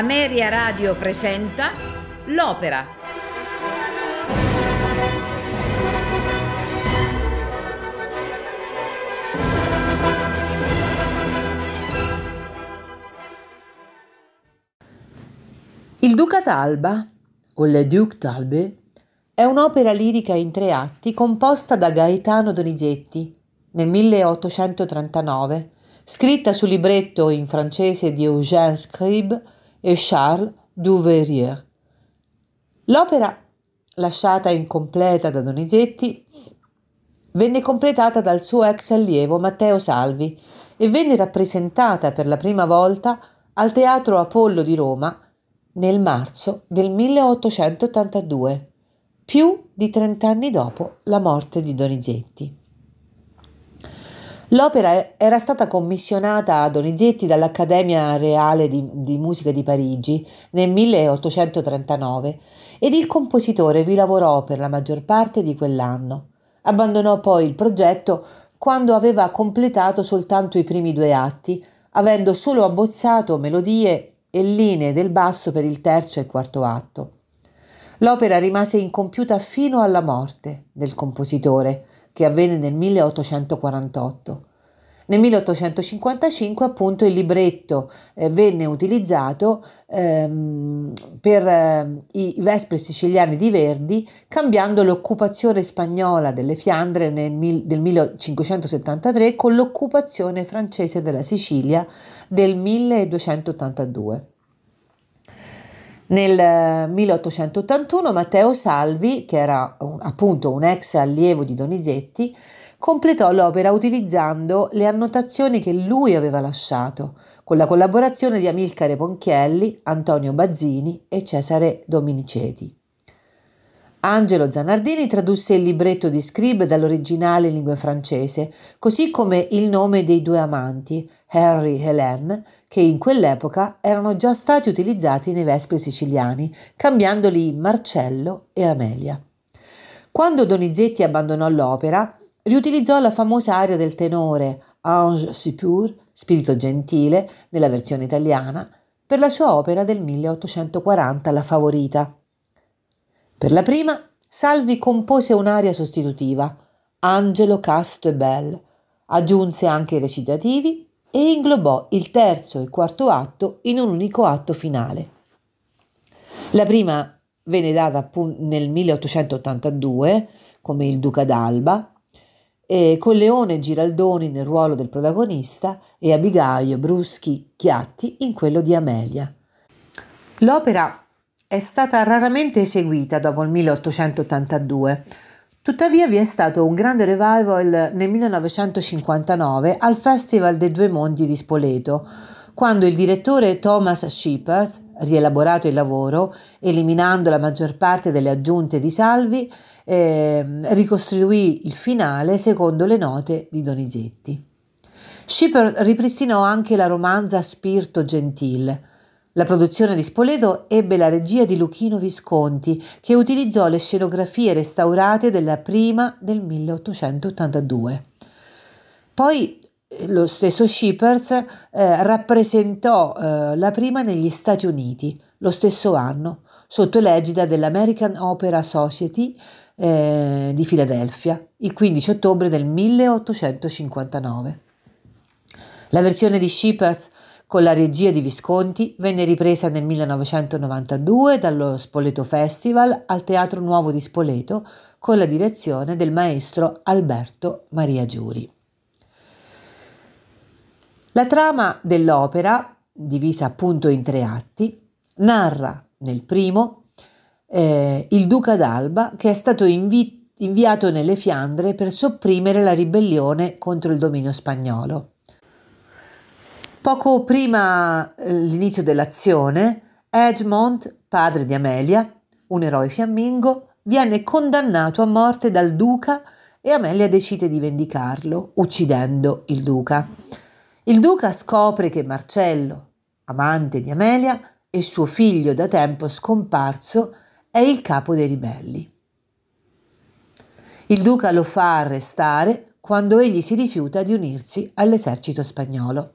Ameria Radio presenta L'Opera. Il Duca d'Alba, o Le Duc d'Albe, è un'opera lirica in tre atti composta da Gaetano Donizetti nel 1839, scritta su libretto in francese di Eugène Scribe e Charles Duveyrier. L'opera, lasciata incompleta da Donizetti, venne completata dal suo ex allievo Matteo Salvi e venne rappresentata per la prima volta al Teatro Apollo di Roma nel marzo del 1882, più di trent'anni dopo la morte di Donizetti. L'opera era stata commissionata a Donizetti dall'Accademia Reale di, di, Musica di Parigi nel 1839 ed il compositore vi lavorò per la maggior parte di quell'anno. Abbandonò poi il progetto quando aveva completato soltanto i primi due atti, avendo solo abbozzato melodie e linee del basso per il terzo e quarto atto. L'opera rimase incompiuta fino alla morte del compositore, che avvenne nel 1848. Nel 1855 appunto il libretto eh, venne utilizzato ehm, per eh, i Vespri siciliani di Verdi, cambiando l'occupazione spagnola delle Fiandre nel del 1573 con l'occupazione francese della Sicilia del 1282. Nel 1881 Matteo Salvi, che era un, appunto un ex allievo di Donizetti, completò l'opera utilizzando le annotazioni che lui aveva lasciato, con la collaborazione di Amilcare Ponchielli, Antonio Bazzini e Cesare Dominiceti. Angelo Zanardini tradusse il libretto di Scribe dall'originale in lingua francese, così come il nome dei due amanti, Henry e Hélène, che in quell'epoca erano già stati utilizzati nei Vespri siciliani, cambiandoli in Marcello e Amelia. Quando Donizetti abbandonò l'opera, riutilizzò la famosa aria del tenore Ange si pur, spirito gentile, nella versione italiana, per la sua opera del 1840, La Favorita. Per la prima, Salvi compose un'aria sostitutiva, Angelo casto e bel, aggiunse anche i recitativi e inglobò il terzo e quarto atto in un unico atto finale. La prima venne data nel 1882 come il Duca d'Alba, con Leone Giraldoni nel ruolo del protagonista e Abigail Bruschi Chiatti in quello di Amelia. L'opera è stata raramente eseguita dopo il 1882, Tuttavia vi è stato un grande revival nel 1959 al Festival dei Due Mondi di Spoleto, quando il direttore Thomas Shepard, rielaborato il lavoro, eliminando la maggior parte delle aggiunte di Salvi, eh, ricostruì il finale secondo le note di Donizetti. Shepard ripristinò anche la romanza Spirito Gentile, la produzione di Spoleto ebbe la regia di Luchino Visconti, che utilizzò le scenografie restaurate della prima del 1882. Poi eh, lo stesso Shippers eh, rappresentò eh, la prima negli Stati Uniti lo stesso anno, sotto l'egida dell'American Opera Society eh, di Filadelfia, il 15 ottobre del 1859. La versione di Shippers con la regia di Visconti, venne ripresa nel 1992 dallo Spoleto Festival al Teatro Nuovo di Spoleto con la direzione del maestro Alberto Maria Giuri. La trama dell'opera, divisa appunto in tre atti, narra nel primo eh, il Duca d'Alba che è stato invi- inviato nelle Fiandre per sopprimere la ribellione contro il dominio spagnolo. Poco prima eh, l'inizio dell'azione, Edgemont, padre di Amelia, un eroe fiammingo, viene condannato a morte dal duca e Amelia decide di vendicarlo, uccidendo il duca. Il duca scopre che Marcello, amante di Amelia e suo figlio da tempo scomparso, è il capo dei ribelli. Il duca lo fa arrestare quando egli si rifiuta di unirsi all'esercito spagnolo.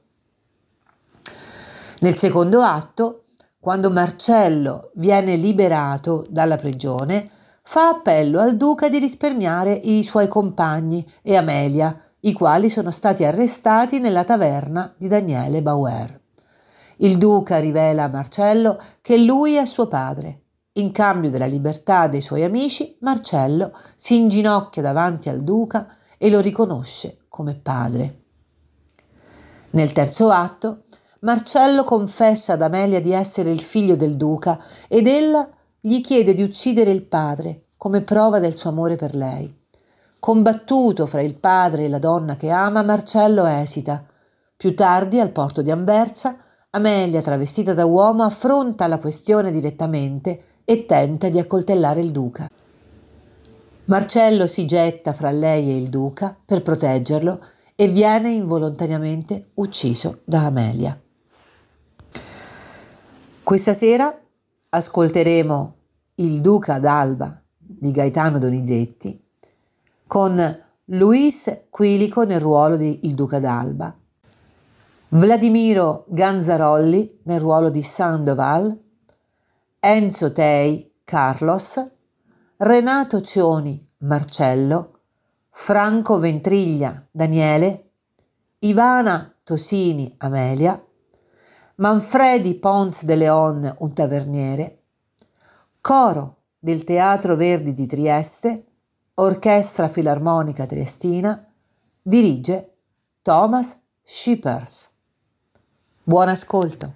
Nel secondo atto, quando Marcello viene liberato dalla prigione, fa appello al duca di risparmiare i suoi compagni e Amelia, i quali sono stati arrestati nella taverna di Daniele Bauer. Il duca rivela a Marcello che lui è suo padre. In cambio della libertà dei suoi amici, Marcello si inginocchia davanti al duca e lo riconosce come padre. Nel terzo atto, Marcello confessa ad Amelia di essere il figlio del duca ed ella gli chiede di uccidere il padre come prova del suo amore per lei. Combattuto fra il padre e la donna che ama, Marcello esita. Più tardi, al porto di Anversa, Amelia, travestita da uomo, affronta la questione direttamente e tenta di accoltellare il duca. Marcello si getta fra lei e il duca per proteggerlo e viene involontariamente ucciso da Amelia. Questa sera ascolteremo Il Duca d'Alba di Gaetano Donizetti con Luis Quilico nel ruolo di Il Duca d'Alba, Vladimiro Ganzarolli nel ruolo di Sandoval, Enzo Tei Carlos, Renato Cioni Marcello, Franco Ventriglia Daniele, Ivana Tosini Amelia, Manfredi Pons de Leon un taverniere, coro del Teatro Verdi di Trieste, Orchestra Filarmonica Triestina, dirige Thomas Schippers. Buon ascolto.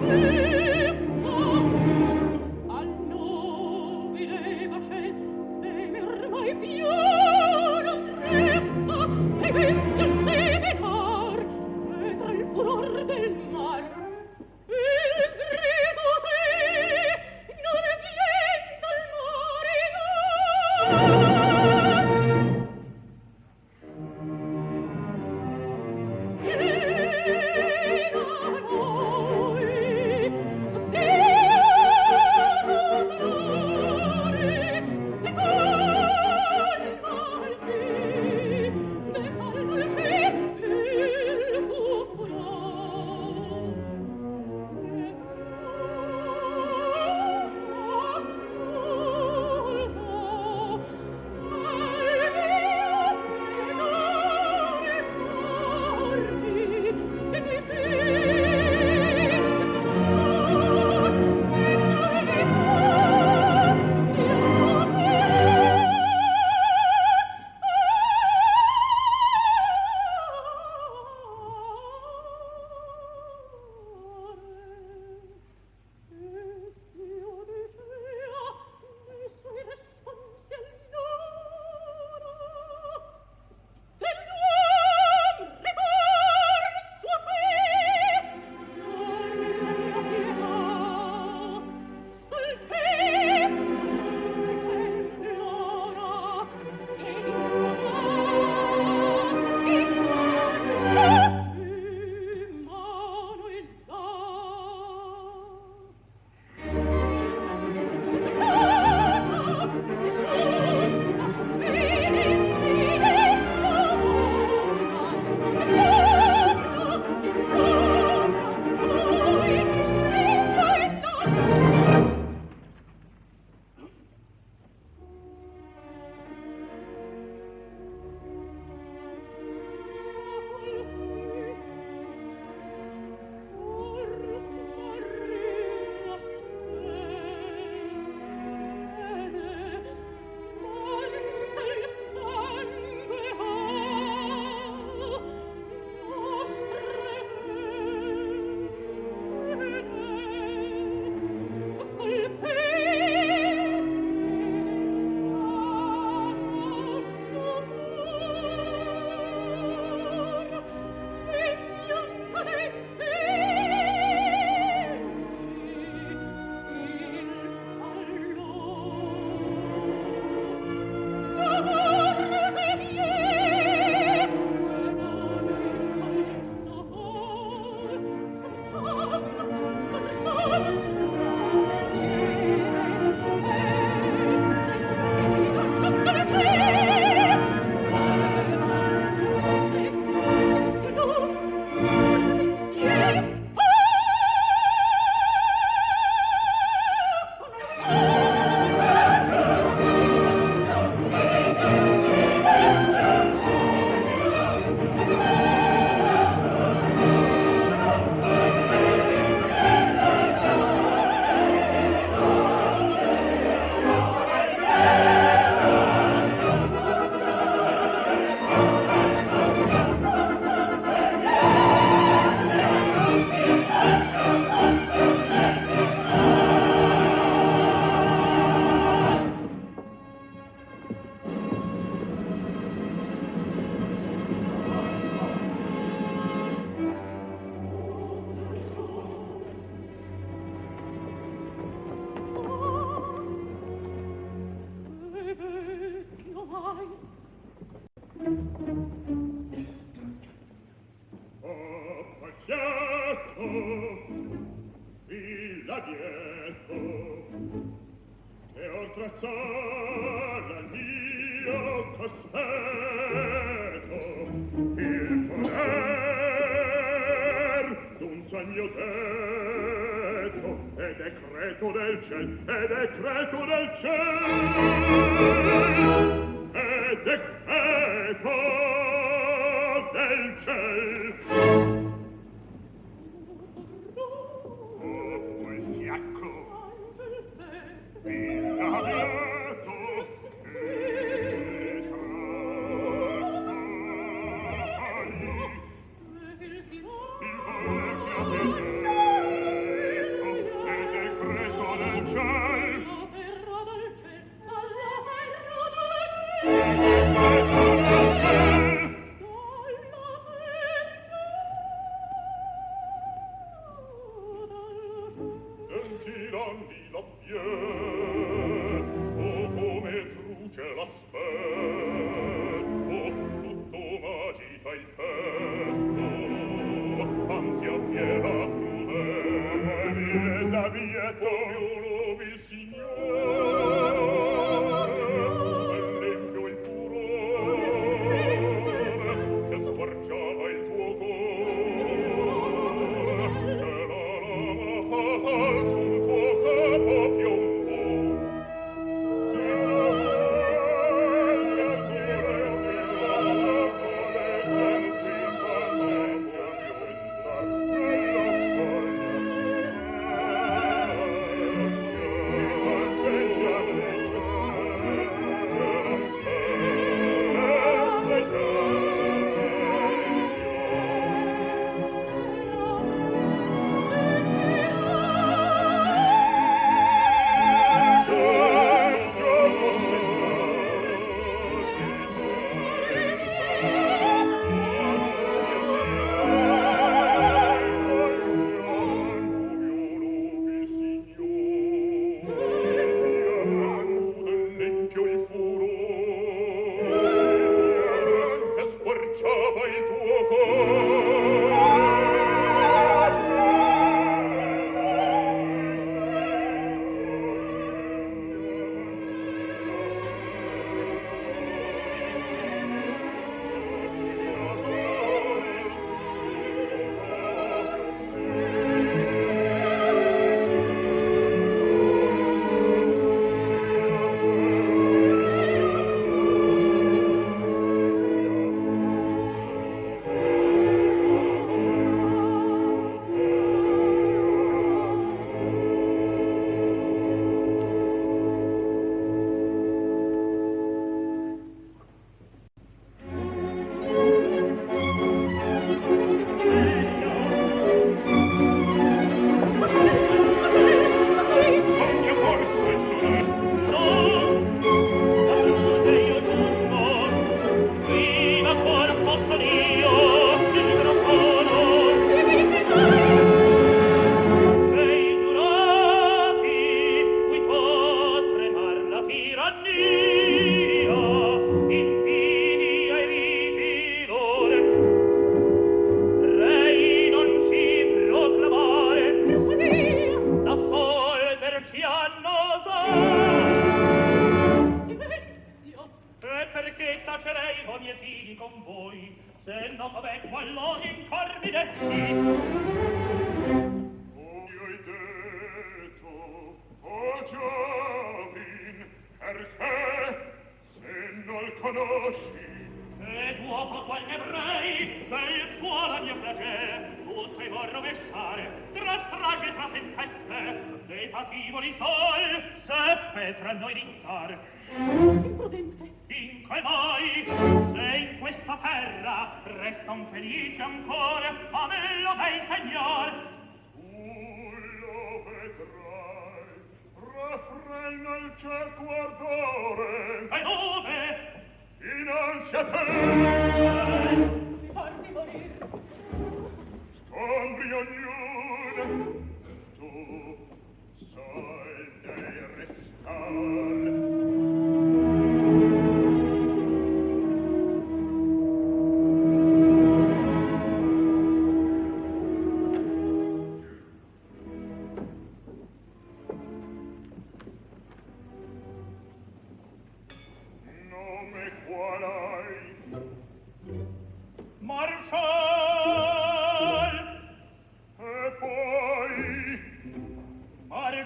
Thank you.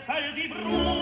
fall di Brut.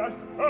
la stella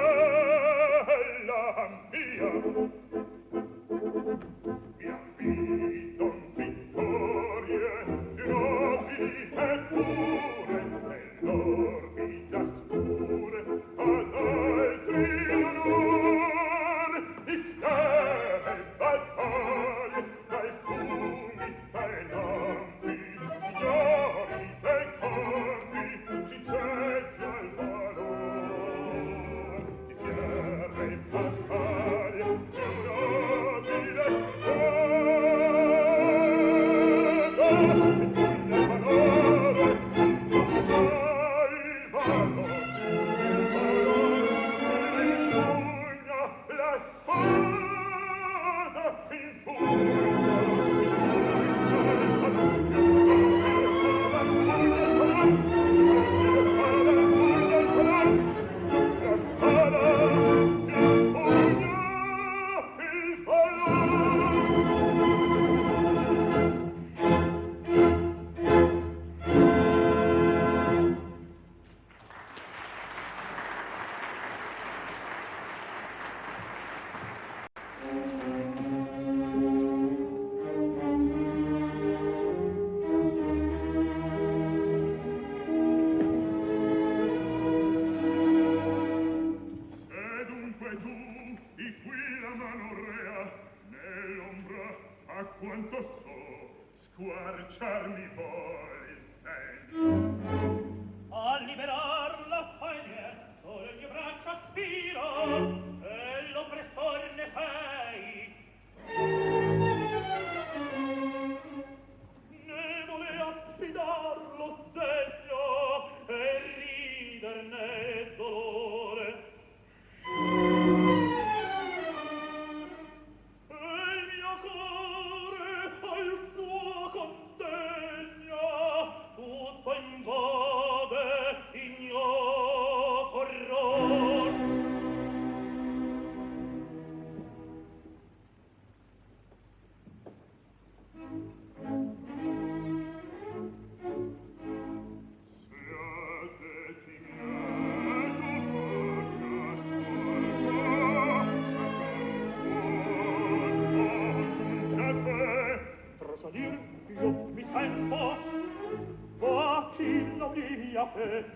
Amen.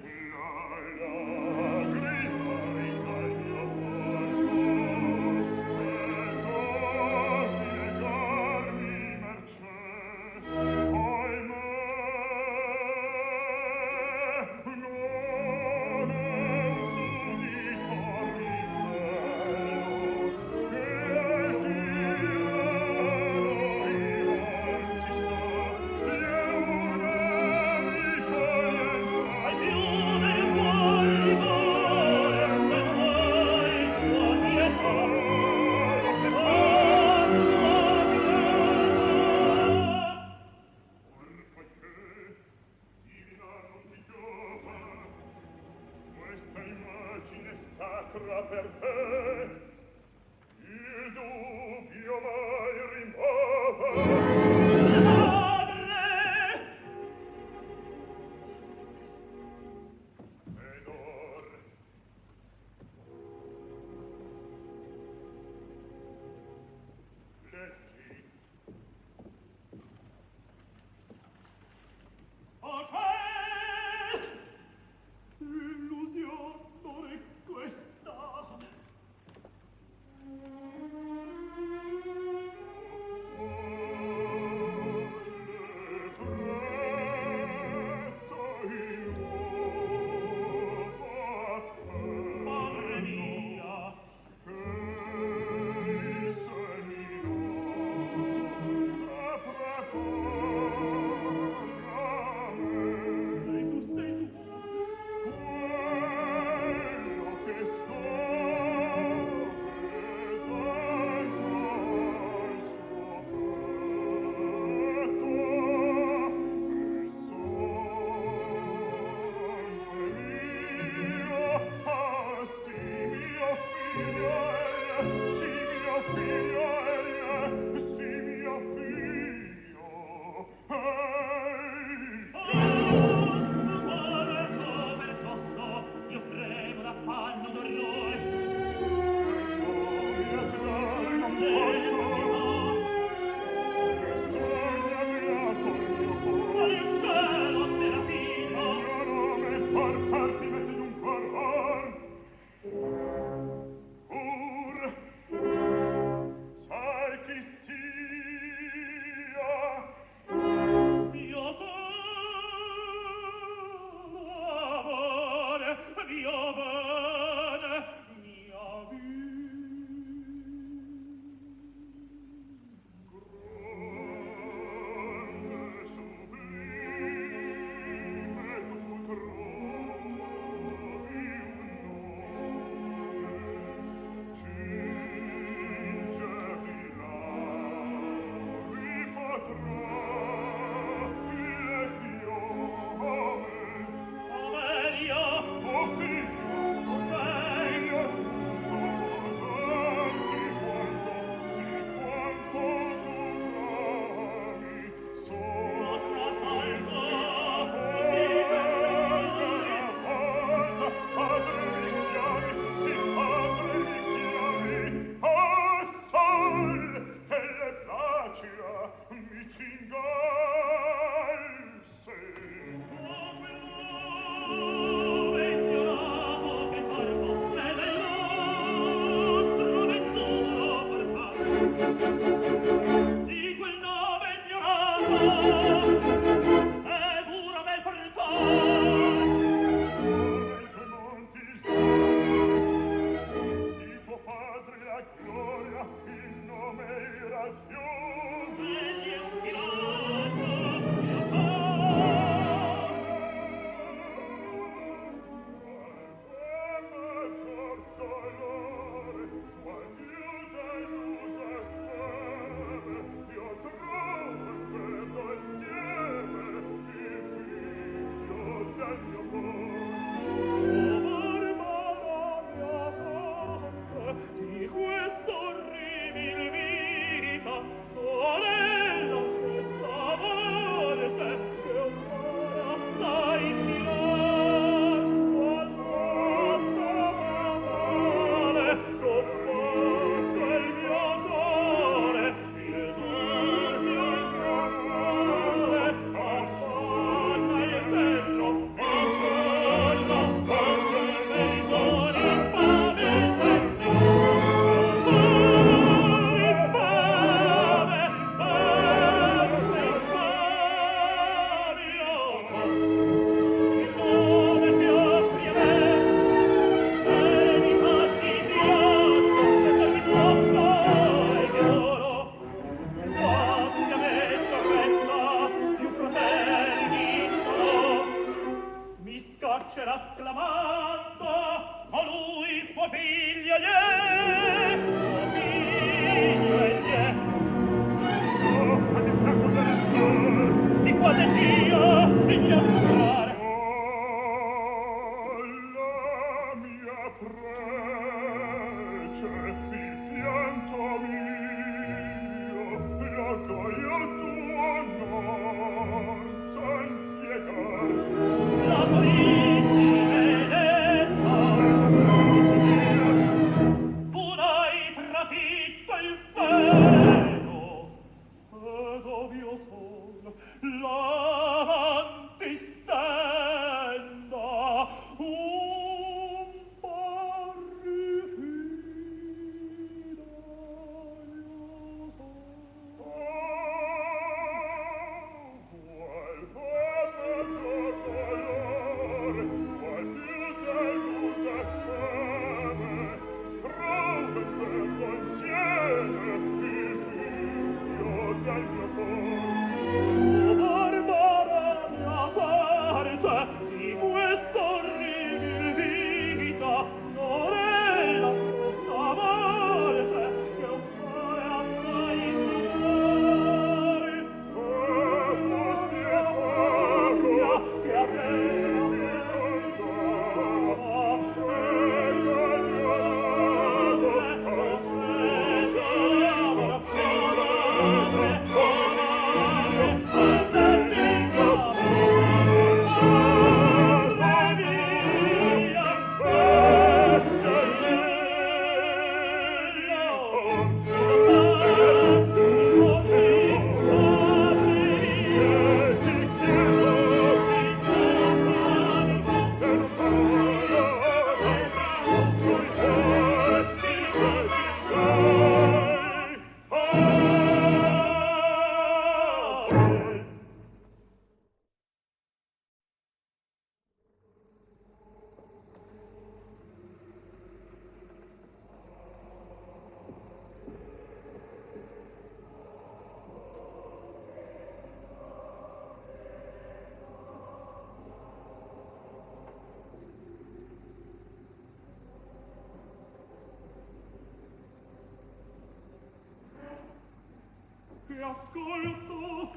ascolto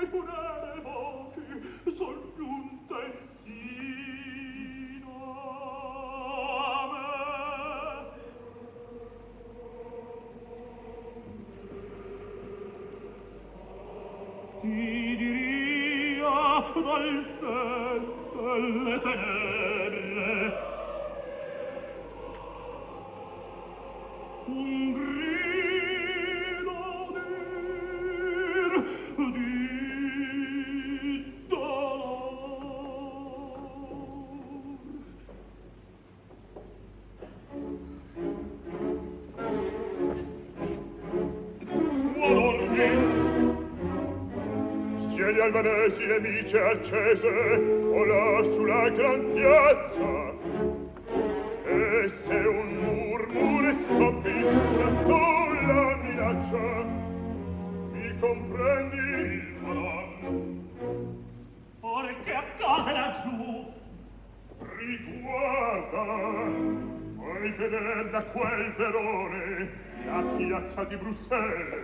e poi venesi le bice accese o là sulla gran piazza. E se un murmure scoppi una sola minaccia mi comprendi? Il mal or che accade laggiù riguarda vuoi vedere da quel verone la piazza di Bruxelles.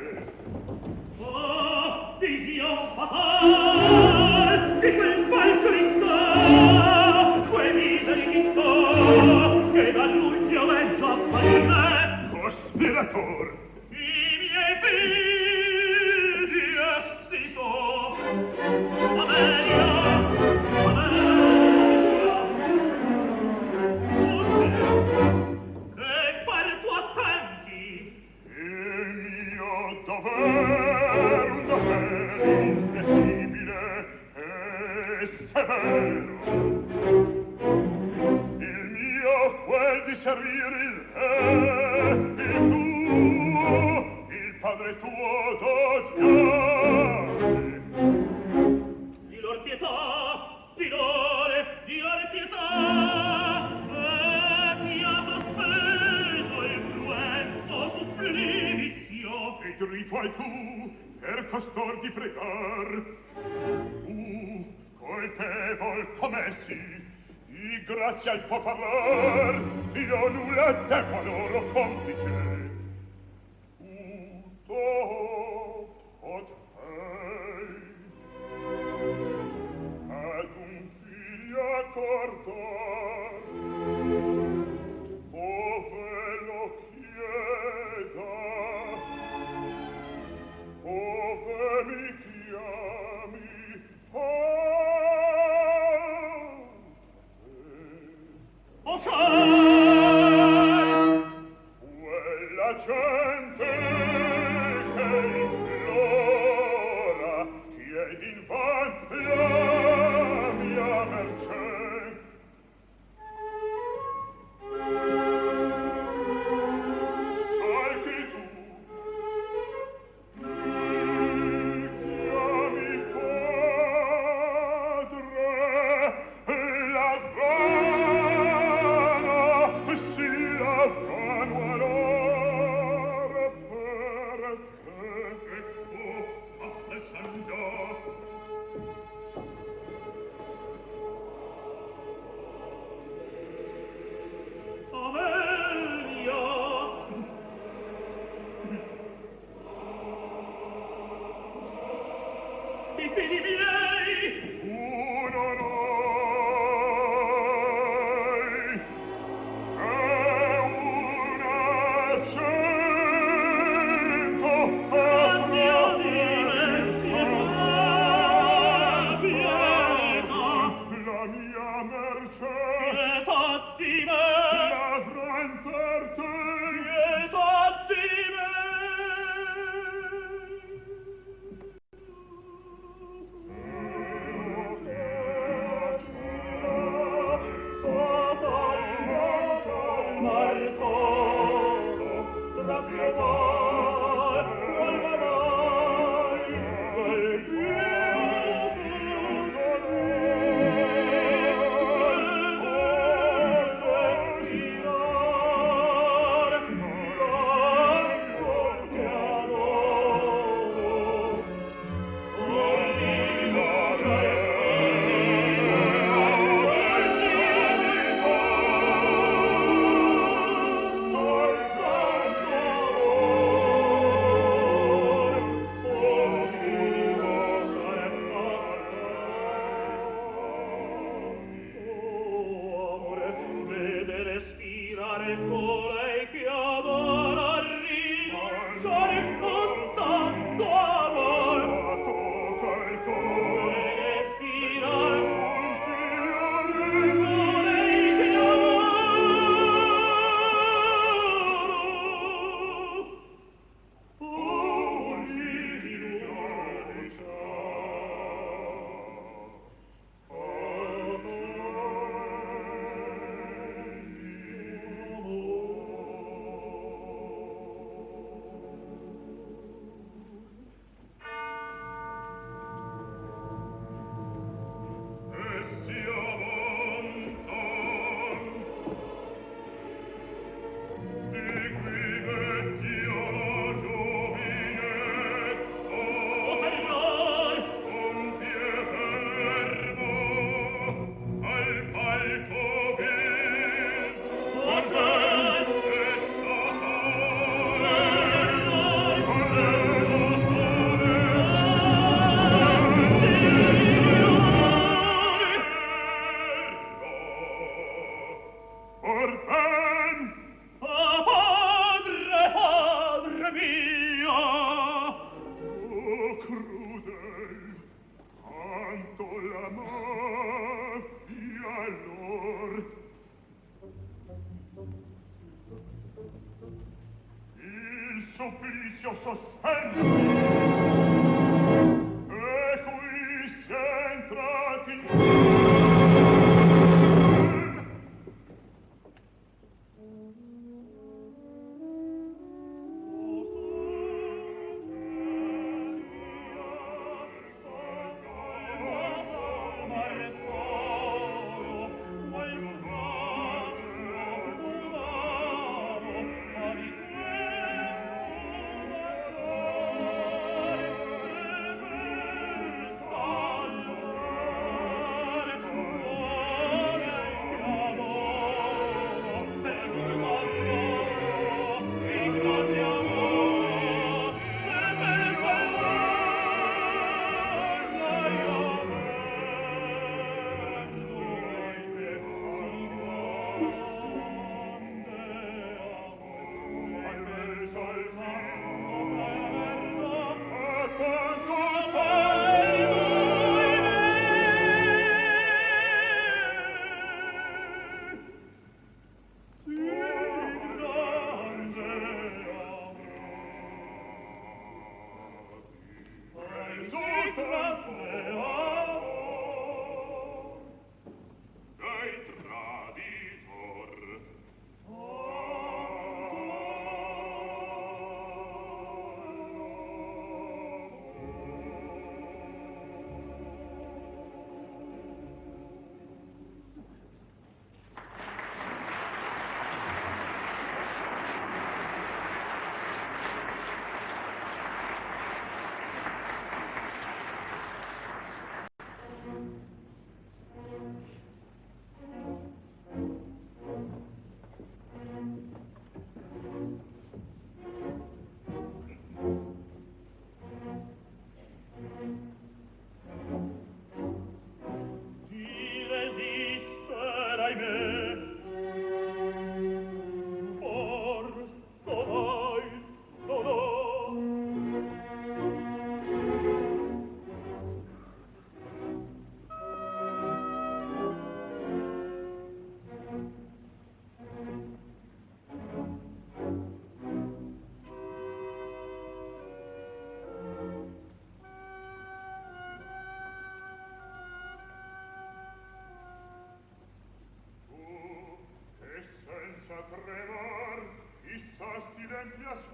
enflasyon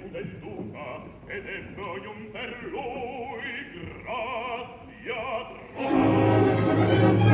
del venduta ed ebbrojum per lui grazia troppo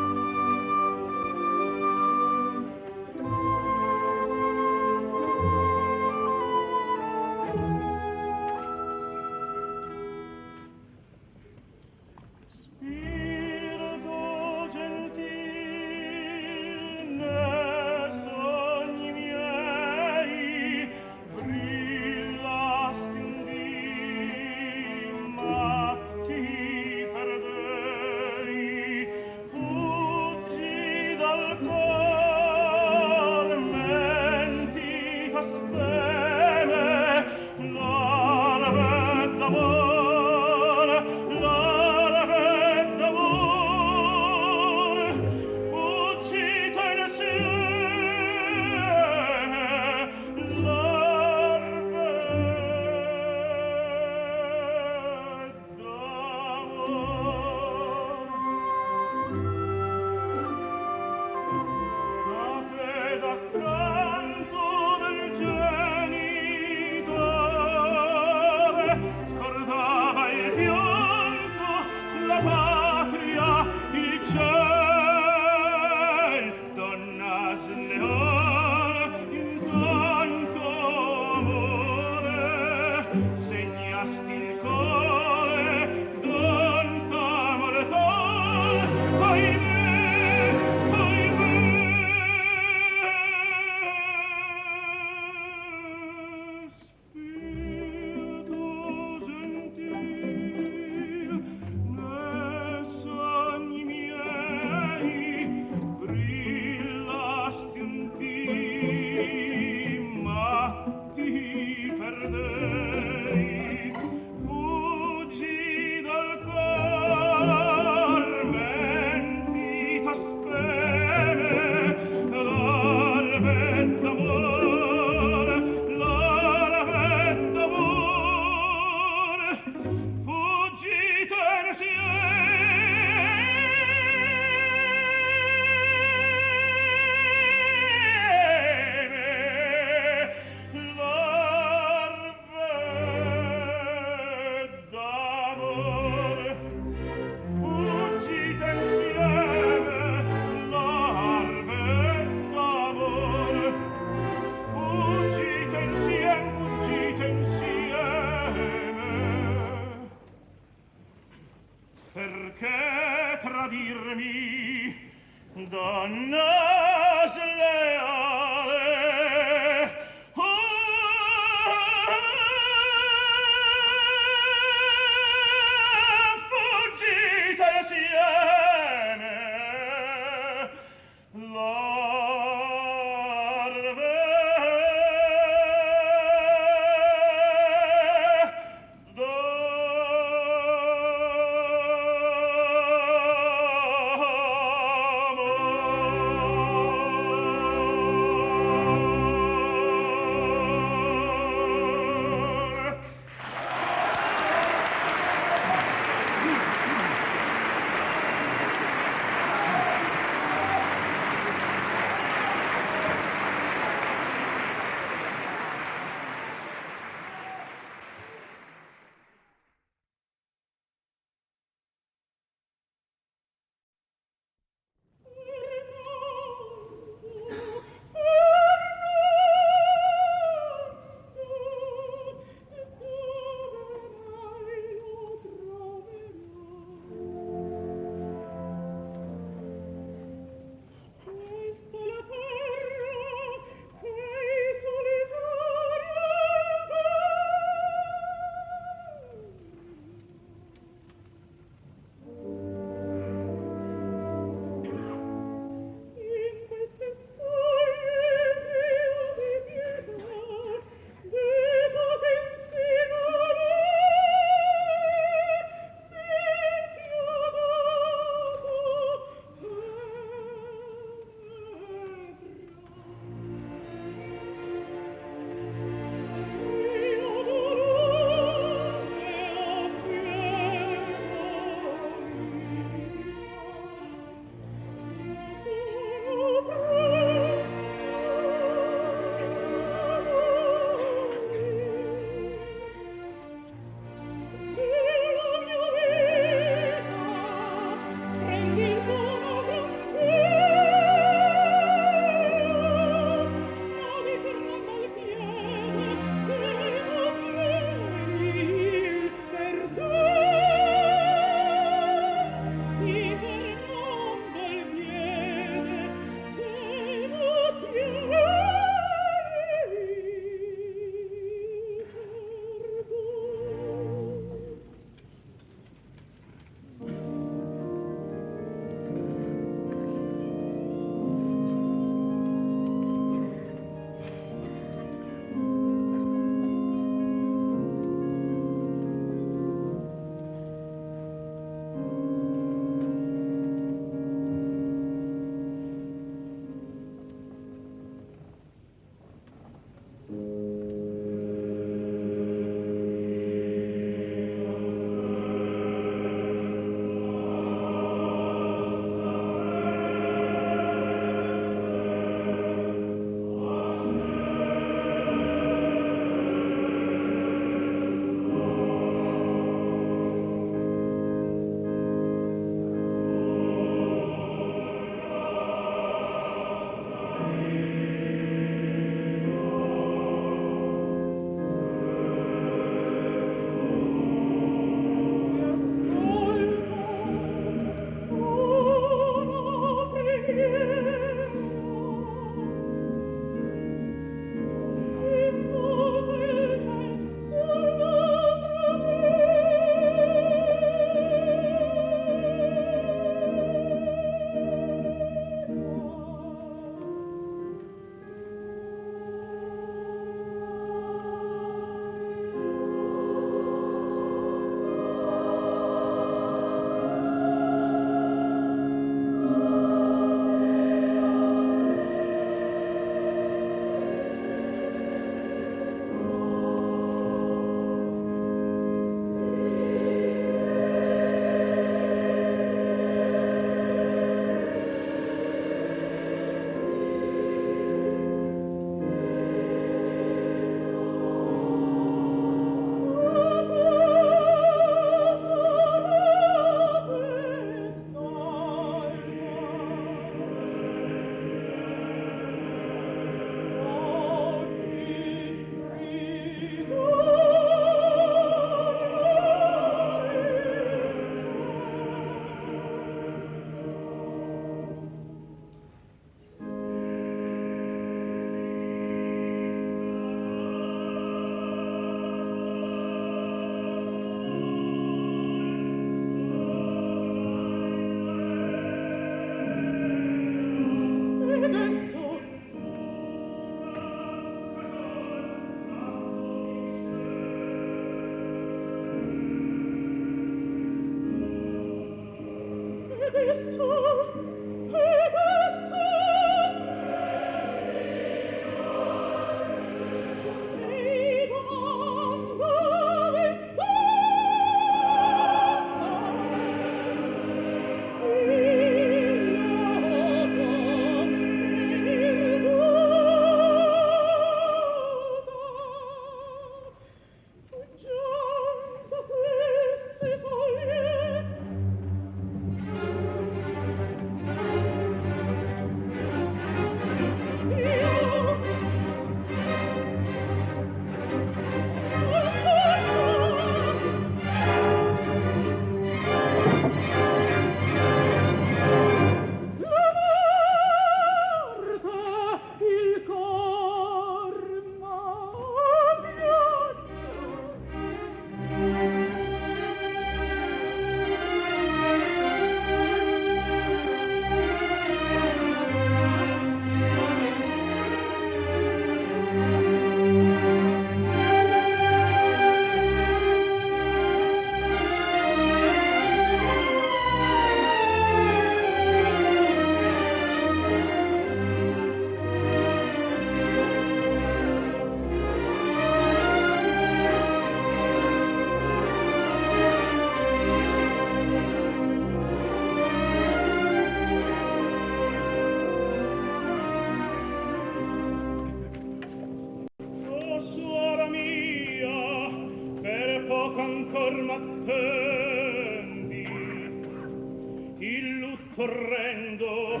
correndo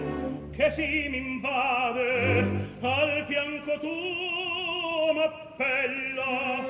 che si m'invade al fianco tuo m'appella.